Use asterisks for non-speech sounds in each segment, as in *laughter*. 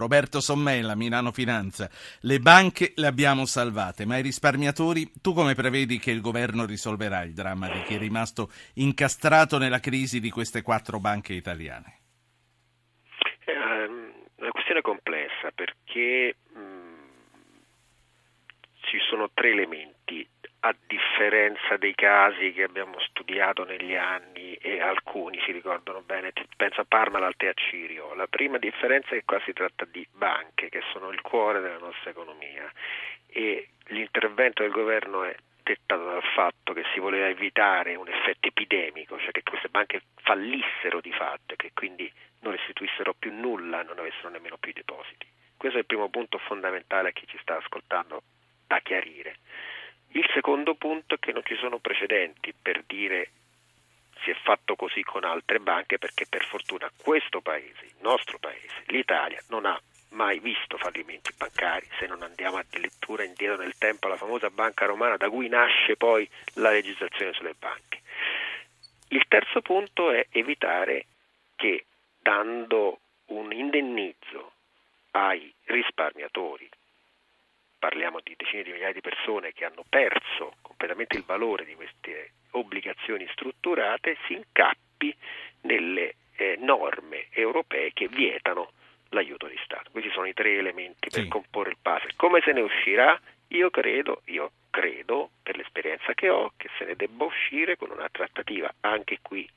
Roberto Sommella, Milano Finanza. Le banche le abbiamo salvate, ma i risparmiatori, tu come prevedi che il governo risolverà il dramma di chi è rimasto incastrato nella crisi di queste quattro banche italiane? È ehm, una questione complessa perché mh, mm, ci sono tre elementi a differenza dei casi che abbiamo studiato negli anni e alcuni si ricordano bene, penso a Parmalat e a Cirio. La prima differenza è che qua si tratta di banche che sono il cuore della nostra economia e l'intervento del governo è dettato dal fatto che si voleva evitare un effetto epidemico, cioè che queste banche fallissero di fatto e che quindi non restituissero più nulla, non avessero nemmeno più i depositi. Questo è il primo punto fondamentale a chi ci sta ascoltando da chiarire. Il secondo punto è che non ci sono precedenti per dire si è fatto così con altre banche perché per fortuna questo paese, il nostro paese, l'Italia, non ha mai visto fallimenti bancari se non andiamo addirittura indietro nel tempo alla famosa banca romana da cui nasce poi la legislazione sulle banche. Il terzo punto è evitare che dando un indennizzo ai risparmiatori parliamo di decine di migliaia di persone che hanno perso completamente il valore di queste obbligazioni strutturate, si incappi nelle eh, norme europee che vietano l'aiuto di Stato. Questi sono i tre elementi per sì. comporre il puzzle. Come se ne uscirà? Io credo, io credo, per l'esperienza che ho, che se ne debba uscire con una trattativa anche qui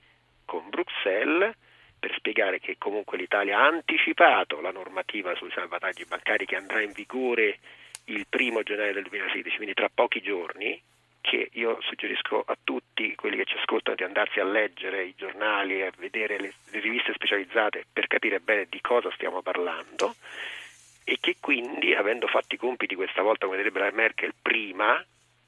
con Bruxelles per spiegare che comunque l'Italia ha anticipato la normativa sui salvataggi bancari che andrà in vigore il primo gennaio del 2016, quindi tra pochi giorni, che io suggerisco a tutti quelli che ci ascoltano di andarsi a leggere i giornali e a vedere le, le riviste specializzate per capire bene di cosa stiamo parlando e che quindi, avendo fatto i compiti questa volta, come direbbe la Merkel, prima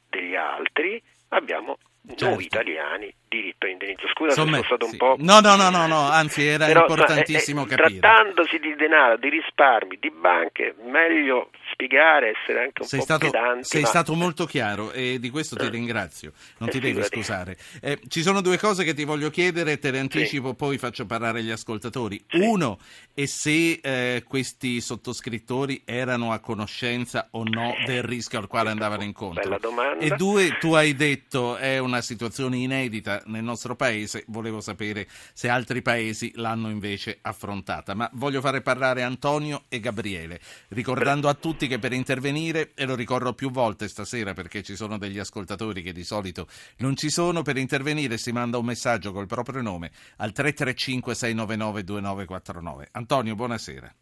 degli altri, abbiamo certo. noi italiani diritto all'indennizzo. Scusa Insomma, se sono stato sì. un po'... No, no, no, no, no anzi era Però, importantissimo no, eh, capire. Trattandosi di denaro, di risparmi, di banche, meglio spiegare, essere anche un sei po' stato, pedanti. Sei ma... stato molto chiaro e di questo ti eh. ringrazio, non eh, ti devi scusare. Eh, ci sono due cose che ti voglio chiedere, te le anticipo, sì. poi faccio parlare gli ascoltatori. Sì. Uno è se eh, questi sottoscrittori erano a conoscenza o no del rischio al quale andavano incontro. E due, tu hai detto è una situazione inedita nel nostro paese, volevo sapere se altri paesi l'hanno invece affrontata. Ma voglio fare parlare Antonio e Gabriele, ricordando a tutti che per intervenire, e lo ricordo più volte stasera perché ci sono degli ascoltatori che di solito non ci sono, per intervenire si manda un messaggio col proprio nome al 335 699 2949. Antonio, buonasera.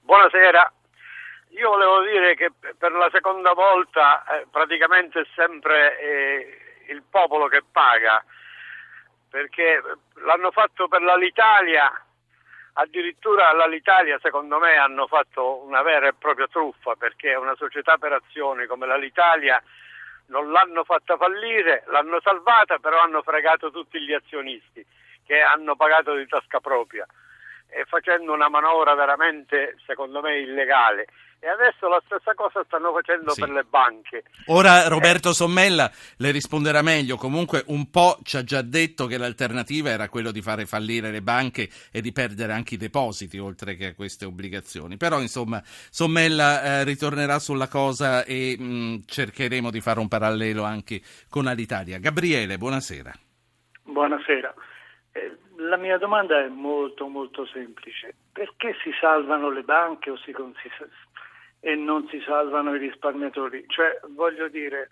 Buonasera. Io volevo dire che per la seconda volta eh, praticamente è sempre eh, il popolo che paga, perché l'hanno fatto per l'Italia, addirittura all'Italia secondo me hanno fatto una vera e propria truffa, perché una società per azioni come l'Italia non l'hanno fatta fallire, l'hanno salvata, però hanno fregato tutti gli azionisti che hanno pagato di tasca propria. E facendo una manovra veramente, secondo me, illegale e adesso la stessa cosa stanno facendo sì. per le banche. Ora Roberto eh. Sommella le risponderà meglio, comunque un po' ci ha già detto che l'alternativa era quello di fare fallire le banche e di perdere anche i depositi oltre che queste obbligazioni, però insomma Sommella eh, ritornerà sulla cosa e mh, mm, cercheremo di fare un parallelo anche con Alitalia. Gabriele, buonasera. Buonasera. Eh, la mia domanda è molto molto semplice. Perché si salvano le banche o si, si e non si salvano i risparmiatori. Cioè, voglio dire,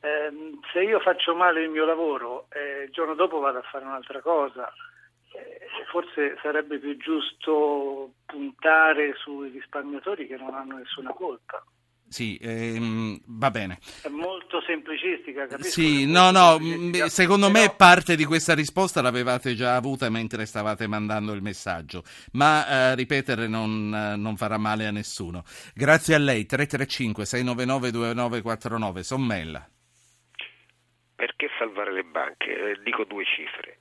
ehm, se io faccio male il mio lavoro e il giorno dopo vado a fare un'altra cosa, eh, forse sarebbe più giusto puntare sui risparmiatori che non hanno nessuna colpa. Sì, ehm, va bene. È molto semplicistica, capisco? Sì, no, no, secondo però... me parte di questa risposta l'avevate già avuta mentre stavate mandando il messaggio, ma eh, ripetere non, non, farà male a nessuno. Grazie a lei, 335-699-2949, Sommella. Perché salvare le banche? Eh, dico due cifre.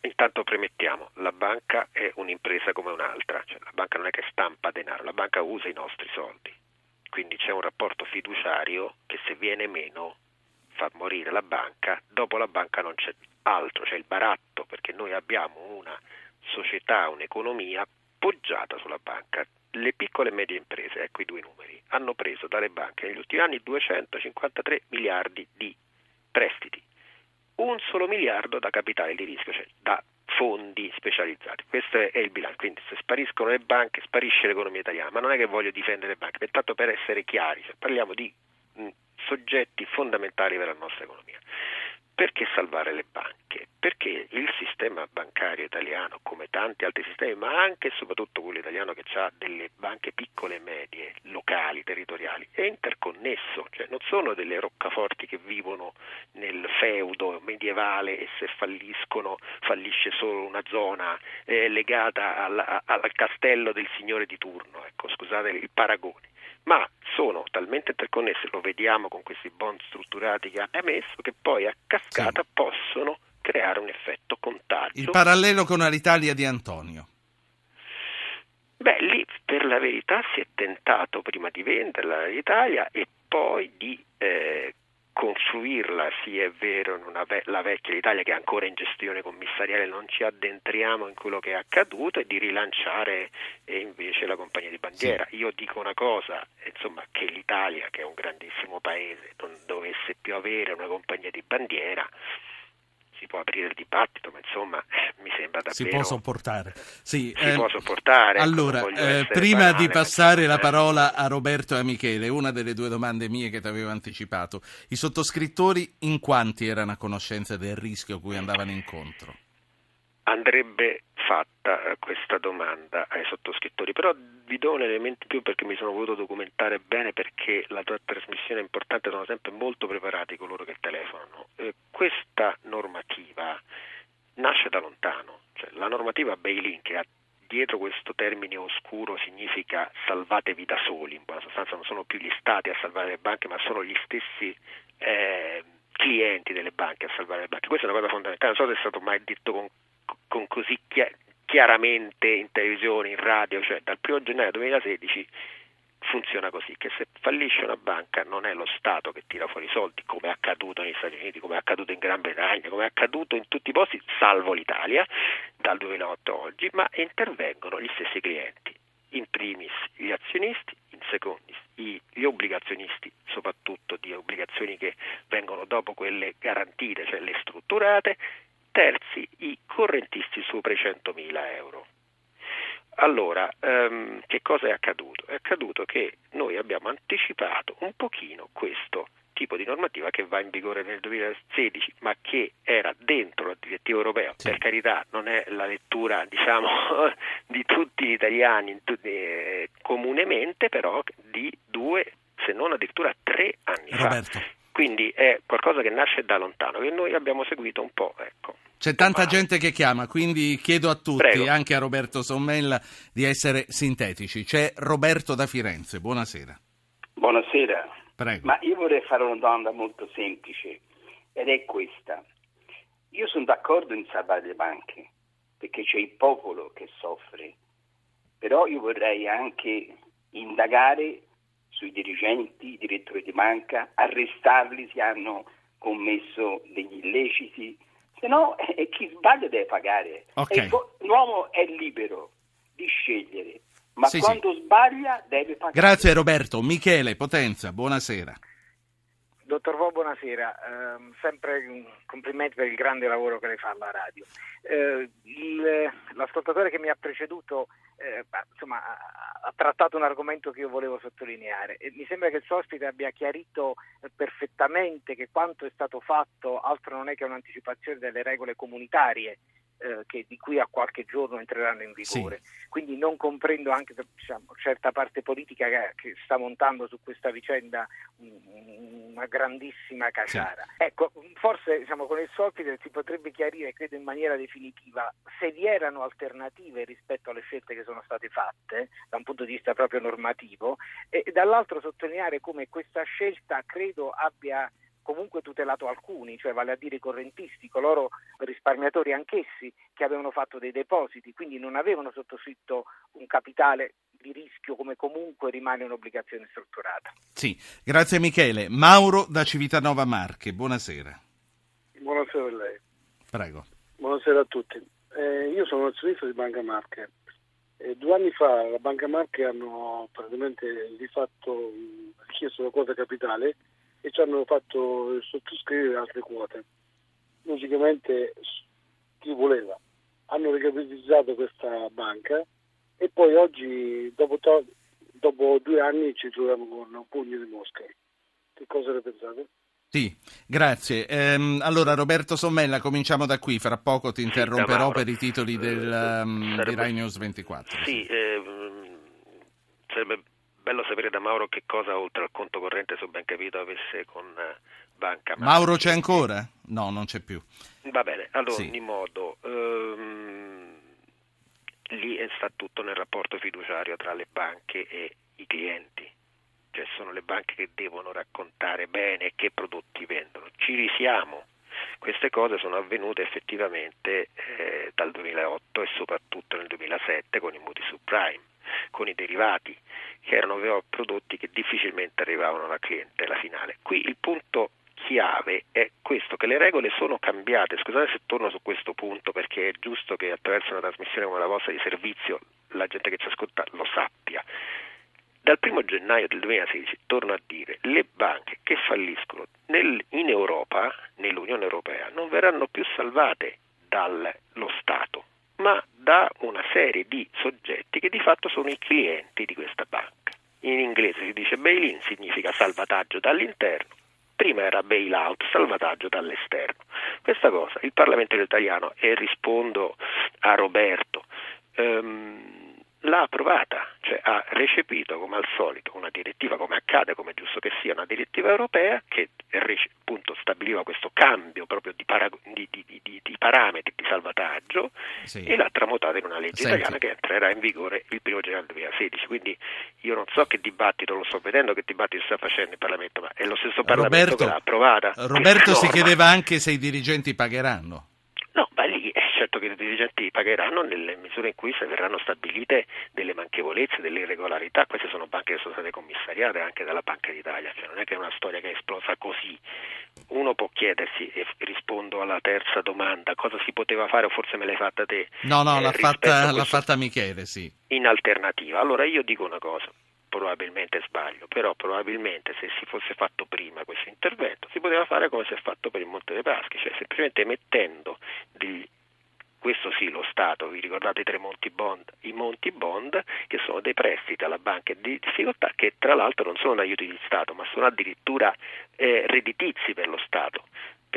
Intanto premettiamo, la banca è un'impresa come un'altra, cioè la banca non è che stampa denaro, la banca usa i nostri soldi quindi c'è un rapporto fiduciario che se viene meno fa morire la banca, dopo la banca non c'è altro, c'è il baratto, perché noi abbiamo una società, un'economia poggiata sulla banca. le piccole e medie imprese, ecco i due numeri, hanno preso dalle banche negli ultimi anni 253 miliardi di prestiti, un solo miliardo da capitale di rischio, cioè da fondi specializzati. Questo è il bilancio, quindi se spariscono le banche sparisce l'economia italiana, ma non è che voglio difendere le banche, pertanto per essere chiari, cioè parliamo di mh, soggetti fondamentali per la nostra economia. Perché salvare le banche? Perché il sistema bancario italiano, come tanti altri sistemi, ma anche e soprattutto quello italiano che ha delle banche piccole e medie, locali, territoriali, è interconnesso, cioè non sono delle roccaforti che vivono nel feudo medievale e se falliscono fallisce solo una zona eh, legata al, al castello del signore di turno, ecco, scusate il paragone ma sono talmente interconnesse, lo vediamo con questi bond strutturati che ha emesso, che poi a cascata sì. possono creare un effetto contagio. Il parallelo con l'Italia di Antonio. Beh, lì per la verità si è tentato prima di venderla all'Italia e poi di eh, confluirla, sì è vero, ve- la vecchia Italia che è ancora in gestione commissariale, non ci addentriamo in quello che è accaduto e di rilanciare eh, invece la compagnia di bandiera. Sì. Io dico una cosa, insomma, che l'Italia, che è un grandissimo paese, non dovesse più avere una compagnia di bandiera, si può aprire il dibattito, ma insomma eh, mi sembra davvero... Si può sopportare. Sì, si eh, può sopportare. Allora, eh, prima banale, di passare la parola a Roberto e a Michele, una delle due domande mie che ti avevo anticipato. I sottoscrittori in quanti erano a conoscenza del rischio a cui andavano incontro? Andrebbe fatta eh, questa domanda ai sottoscrittori, però vi do un elemento in più perché mi sono voluto documentare bene perché la tua trasmissione è importante, sono sempre molto preparati coloro che telefonano. Eh, questa normativa nasce da lontano, cioè, la normativa bail-in che ha dietro questo termine oscuro significa salvatevi da soli, in buona sostanza non sono più gli stati a salvare le banche ma sono gli stessi eh, clienti delle banche a salvare le banche. Questa è una cosa fondamentale, non so se è stato mai detto con con così chiaramente in televisione, in radio, cioè dal 1 gennaio 2016 funziona così, che se fallisce una banca non è lo Stato che tira fuori i soldi, come è accaduto negli Stati Uniti, come è accaduto in Gran Bretagna, come è accaduto in tutti i posti, salvo l'Italia, dal 2008 a oggi, ma intervengono gli stessi clienti, in primis gli azionisti, in secondis gli obbligazionisti, soprattutto di obbligazioni che vengono dopo quelle garantite, cioè le strutturate, terzi i correntisti sopra i 100.000 euro. Allora, um, che cosa è accaduto? È accaduto che noi abbiamo anticipato un pochino questo tipo di normativa che va in vigore nel 2016, ma che era dentro la direttiva europea. Sì. Per carità, non è la lettura, diciamo, di tutti gli italiani eh, comunemente, però di due, se non addirittura tre anni Roberto. fa. Quindi è qualcosa che nasce da lontano, che noi abbiamo seguito un po', ecco. C'è tanta gente che chiama, quindi chiedo a tutti, Prego. anche a Roberto Sommella, di essere sintetici. C'è Roberto da Firenze, buonasera. Buonasera. Prego. Ma io vorrei fare una domanda molto semplice ed è questa. Io sono d'accordo in salvare le banche perché c'è il popolo che soffre, però io vorrei anche indagare sui dirigenti, i direttori di banca, arrestarli se hanno commesso degli illeciti se no *laughs* eh, chi sbaglia deve pagare. Okay. l'uomo è libero di scegliere, ma sì, quando sì. sbaglia deve pagare. Grazie Roberto. Michele Potenza, buonasera. Dottor Vo, buonasera. Eh, sempre complimenti per il grande lavoro che lei fa alla radio. Eh, il, l'ascoltatore che mi ha preceduto eh, insomma, ha trattato un argomento che io volevo sottolineare. E mi sembra che il suo ospite abbia chiarito perfettamente che quanto è stato fatto altro non è che un'anticipazione delle regole comunitarie eh, che di qui a qualche giorno entreranno in vigore. Sì. Quindi non comprendo anche diciamo, certa parte politica che, che, sta montando su questa vicenda un, una grandissima caciara. Sì. Ecco, forse diciamo, con il Solpiter si potrebbe chiarire, credo in maniera definitiva, se vi erano alternative rispetto alle scelte che sono state fatte da un punto di vista proprio normativo e dall'altro sottolineare come questa scelta credo abbia comunque tutelato alcuni, cioè vale a dire i correntisti, coloro risparmiatori anch'essi che avevano fatto dei depositi, quindi non avevano sottoscritto un capitale di rischio come comunque rimane un'obbligazione strutturata. Sì, grazie Michele. Mauro da Civitanova Marche, buonasera. Buonasera a lei. Prego. Buonasera a tutti. Eh, io sono azionista di Banca Marche Eh, due anni fa la Banca Marche hanno praticamente rifatto, richiesto la quota capitale e ci hanno fatto sottoscrivere altre quote. Logicamente chi voleva. Hanno ricapitalizzato questa banca e poi oggi, dopo, to- dopo due anni, ci troviamo con un pugno di mosche. Che cosa ne pensate? Sì, grazie. Ehm, allora Roberto Sommella, cominciamo da qui, fra poco ti interromperò sì, per i titoli del, um, sarebbe... di Rai News 24. Sì, eh, sarebbe sapere da Mauro che cosa oltre al conto corrente, se ho ben capito, avesse con uh, Banca. Mauro c'è ancora? No, non c'è più. Va bene, allora, sì. ogni modo, ehm, lì sta tutto nel rapporto fiduciario tra le banche e i clienti cioè sono le banche che devono raccontare bene che prodotti vendono. Ci risiamo. Queste cose sono avvenute effettivamente eh, dal 2008 e soprattutto nel 2007 con i mutui subprime, con i derivati, che erano prodotti che difficilmente arrivavano alla clientela finale. Qui il punto chiave è questo, che le regole sono cambiate. Scusate se torno su questo punto perché è giusto che attraverso una trasmissione come la vostra di servizio la gente che ci ascolta lo sappia. Dal 1 gennaio del 2016, torno a dire, le banche che falliscono nel, in Europa, nell'Unione Europea, non verranno più salvate dallo Stato, ma da una serie di soggetti che di fatto sono i clienti di questa banca. In inglese si dice bail-in, significa salvataggio dall'interno, prima era bail-out, salvataggio dall'esterno. Questa cosa il Parlamento italiano, e rispondo a Roberto, um, l'ha approvata, cioè ha recepito come al solito una direttiva, come accade, come è giusto che sia, una direttiva europea che appunto stabiliva questo cambio proprio di, para- di, di, di parametri di salvataggio sì. e l'ha tramutata in una legge Senti. italiana che entrerà in vigore il 1 gennaio 2016. Quindi io non so che dibattito, lo sto vedendo che dibattito sta facendo il Parlamento, ma è lo stesso Parlamento Roberto, che l'ha approvata. Roberto si chiedeva anche se i dirigenti pagheranno. No, ma lì è certo che i dirigenti pagheranno nelle misure in cui verranno stabilite delle manchevolezze, delle irregolarità. Queste sono banche che sono state commissariate anche dalla Banca d'Italia, cioè non è che è una storia che è esplosa così. Uno può chiedersi, e rispondo alla terza domanda, cosa si poteva fare, o forse me l'hai fatta te? No, no, eh, l'ha, fatta, l'ha fatta Michele, sì. In alternativa. Allora io dico una cosa, probabilmente sbaglio, però probabilmente se si fosse fatto prima questo intervento si poteva fare come si è fatto per il Monte dei Paschi, cioè semplicemente mettendo degli, questo sì lo Stato, vi ricordate i tre Monti Bond, i Monti Bond che sono dei prestiti alla banca di difficoltà che tra l'altro non sono aiuti di Stato ma sono addirittura eh, redditizi per lo Stato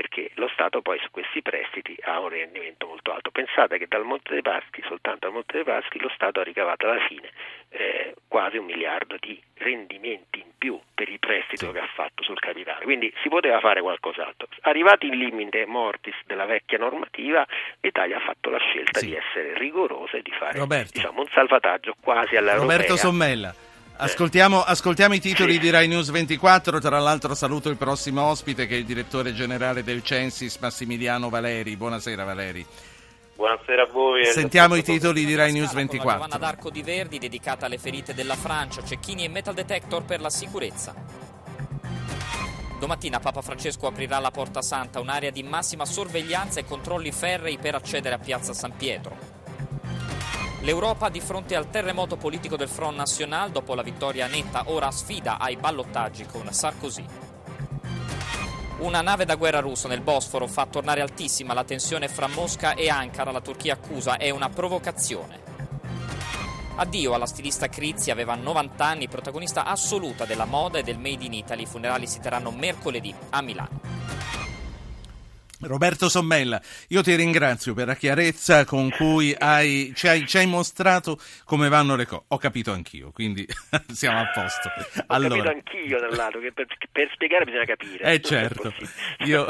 perché lo Stato poi su questi prestiti ha un rendimento molto alto. Pensate che dal Monte dei Paschi, soltanto dal Monte dei Paschi, lo Stato ha ricavato alla fine eh, quasi un miliardo di rendimenti in più per il prestito che ha fatto sul capitale, quindi si poteva fare qualcos'altro. Arrivati il limite mortis della vecchia normativa, l'Italia ha fatto la scelta sì. di essere rigorosa e di fare diciamo, un salvataggio quasi alla Roberto Sommella. Ascoltiamo, ascoltiamo, i titoli sì. di Rai News 24, tra l'altro saluto il prossimo ospite che è il direttore generale del Censis Massimiliano Valeri. Buonasera Valeri. Buonasera a voi. Sentiamo i titoli di Rai News 24. Giovanna d'Arco di Verdi dedicata alle ferite della Francia, cecchini e metal detector per la sicurezza. Domattina Papa Francesco aprirà la Porta Santa, un'area di massima sorveglianza e controlli ferrei per accedere a Piazza San Pietro. L'Europa di fronte al terremoto politico del Front National dopo la vittoria netta ora sfida ai ballottaggi con Sarkozy. Una nave da guerra russa nel Bosforo fa tornare altissima la tensione fra Mosca e Ankara, la Turchia accusa è una provocazione. Addio alla stilista Crizzi, aveva 90 anni, protagonista assoluta della moda e del Made in Italy. I funerali si terranno mercoledì a Milano. Roberto Sommella, io ti ringrazio per la chiarezza con cui hai, ci, hai, ci, hai, mostrato come vanno le cose. Ho capito anch'io, quindi *laughs* siamo a posto. Ho allora. capito anch'io dal lato che per, per spiegare bisogna capire. Eh certo, io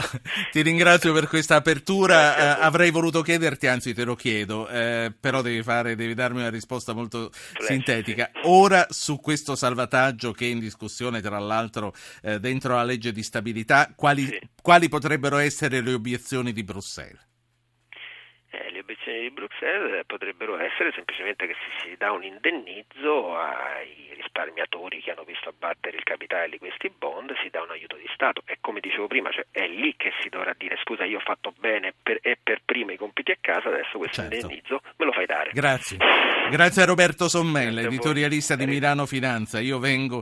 ti ringrazio per questa apertura, *laughs* eh, avrei voluto chiederti, anzi te lo chiedo, eh, però devi, fare, devi, darmi una risposta molto Flessi, sintetica. Sì. Ora su questo salvataggio che è in discussione tra l'altro eh, dentro la legge di stabilità, quali, sì. Quali potrebbero essere le obiezioni di Bruxelles? Eh, le obiezioni di Bruxelles potrebbero essere semplicemente che si, si dà un indennizzo ai risparmiatori che hanno visto abbattere il capitale di questi bond, si dà un aiuto di Stato e come dicevo prima cioè è lì che si dovrà dire scusa io ho fatto bene per, e per prima i compiti a casa, adesso questo certo. indennizzo me lo fai dare. Grazie. Grazie a Roberto Sommella, editorialista di Milano Finanza. Io vengo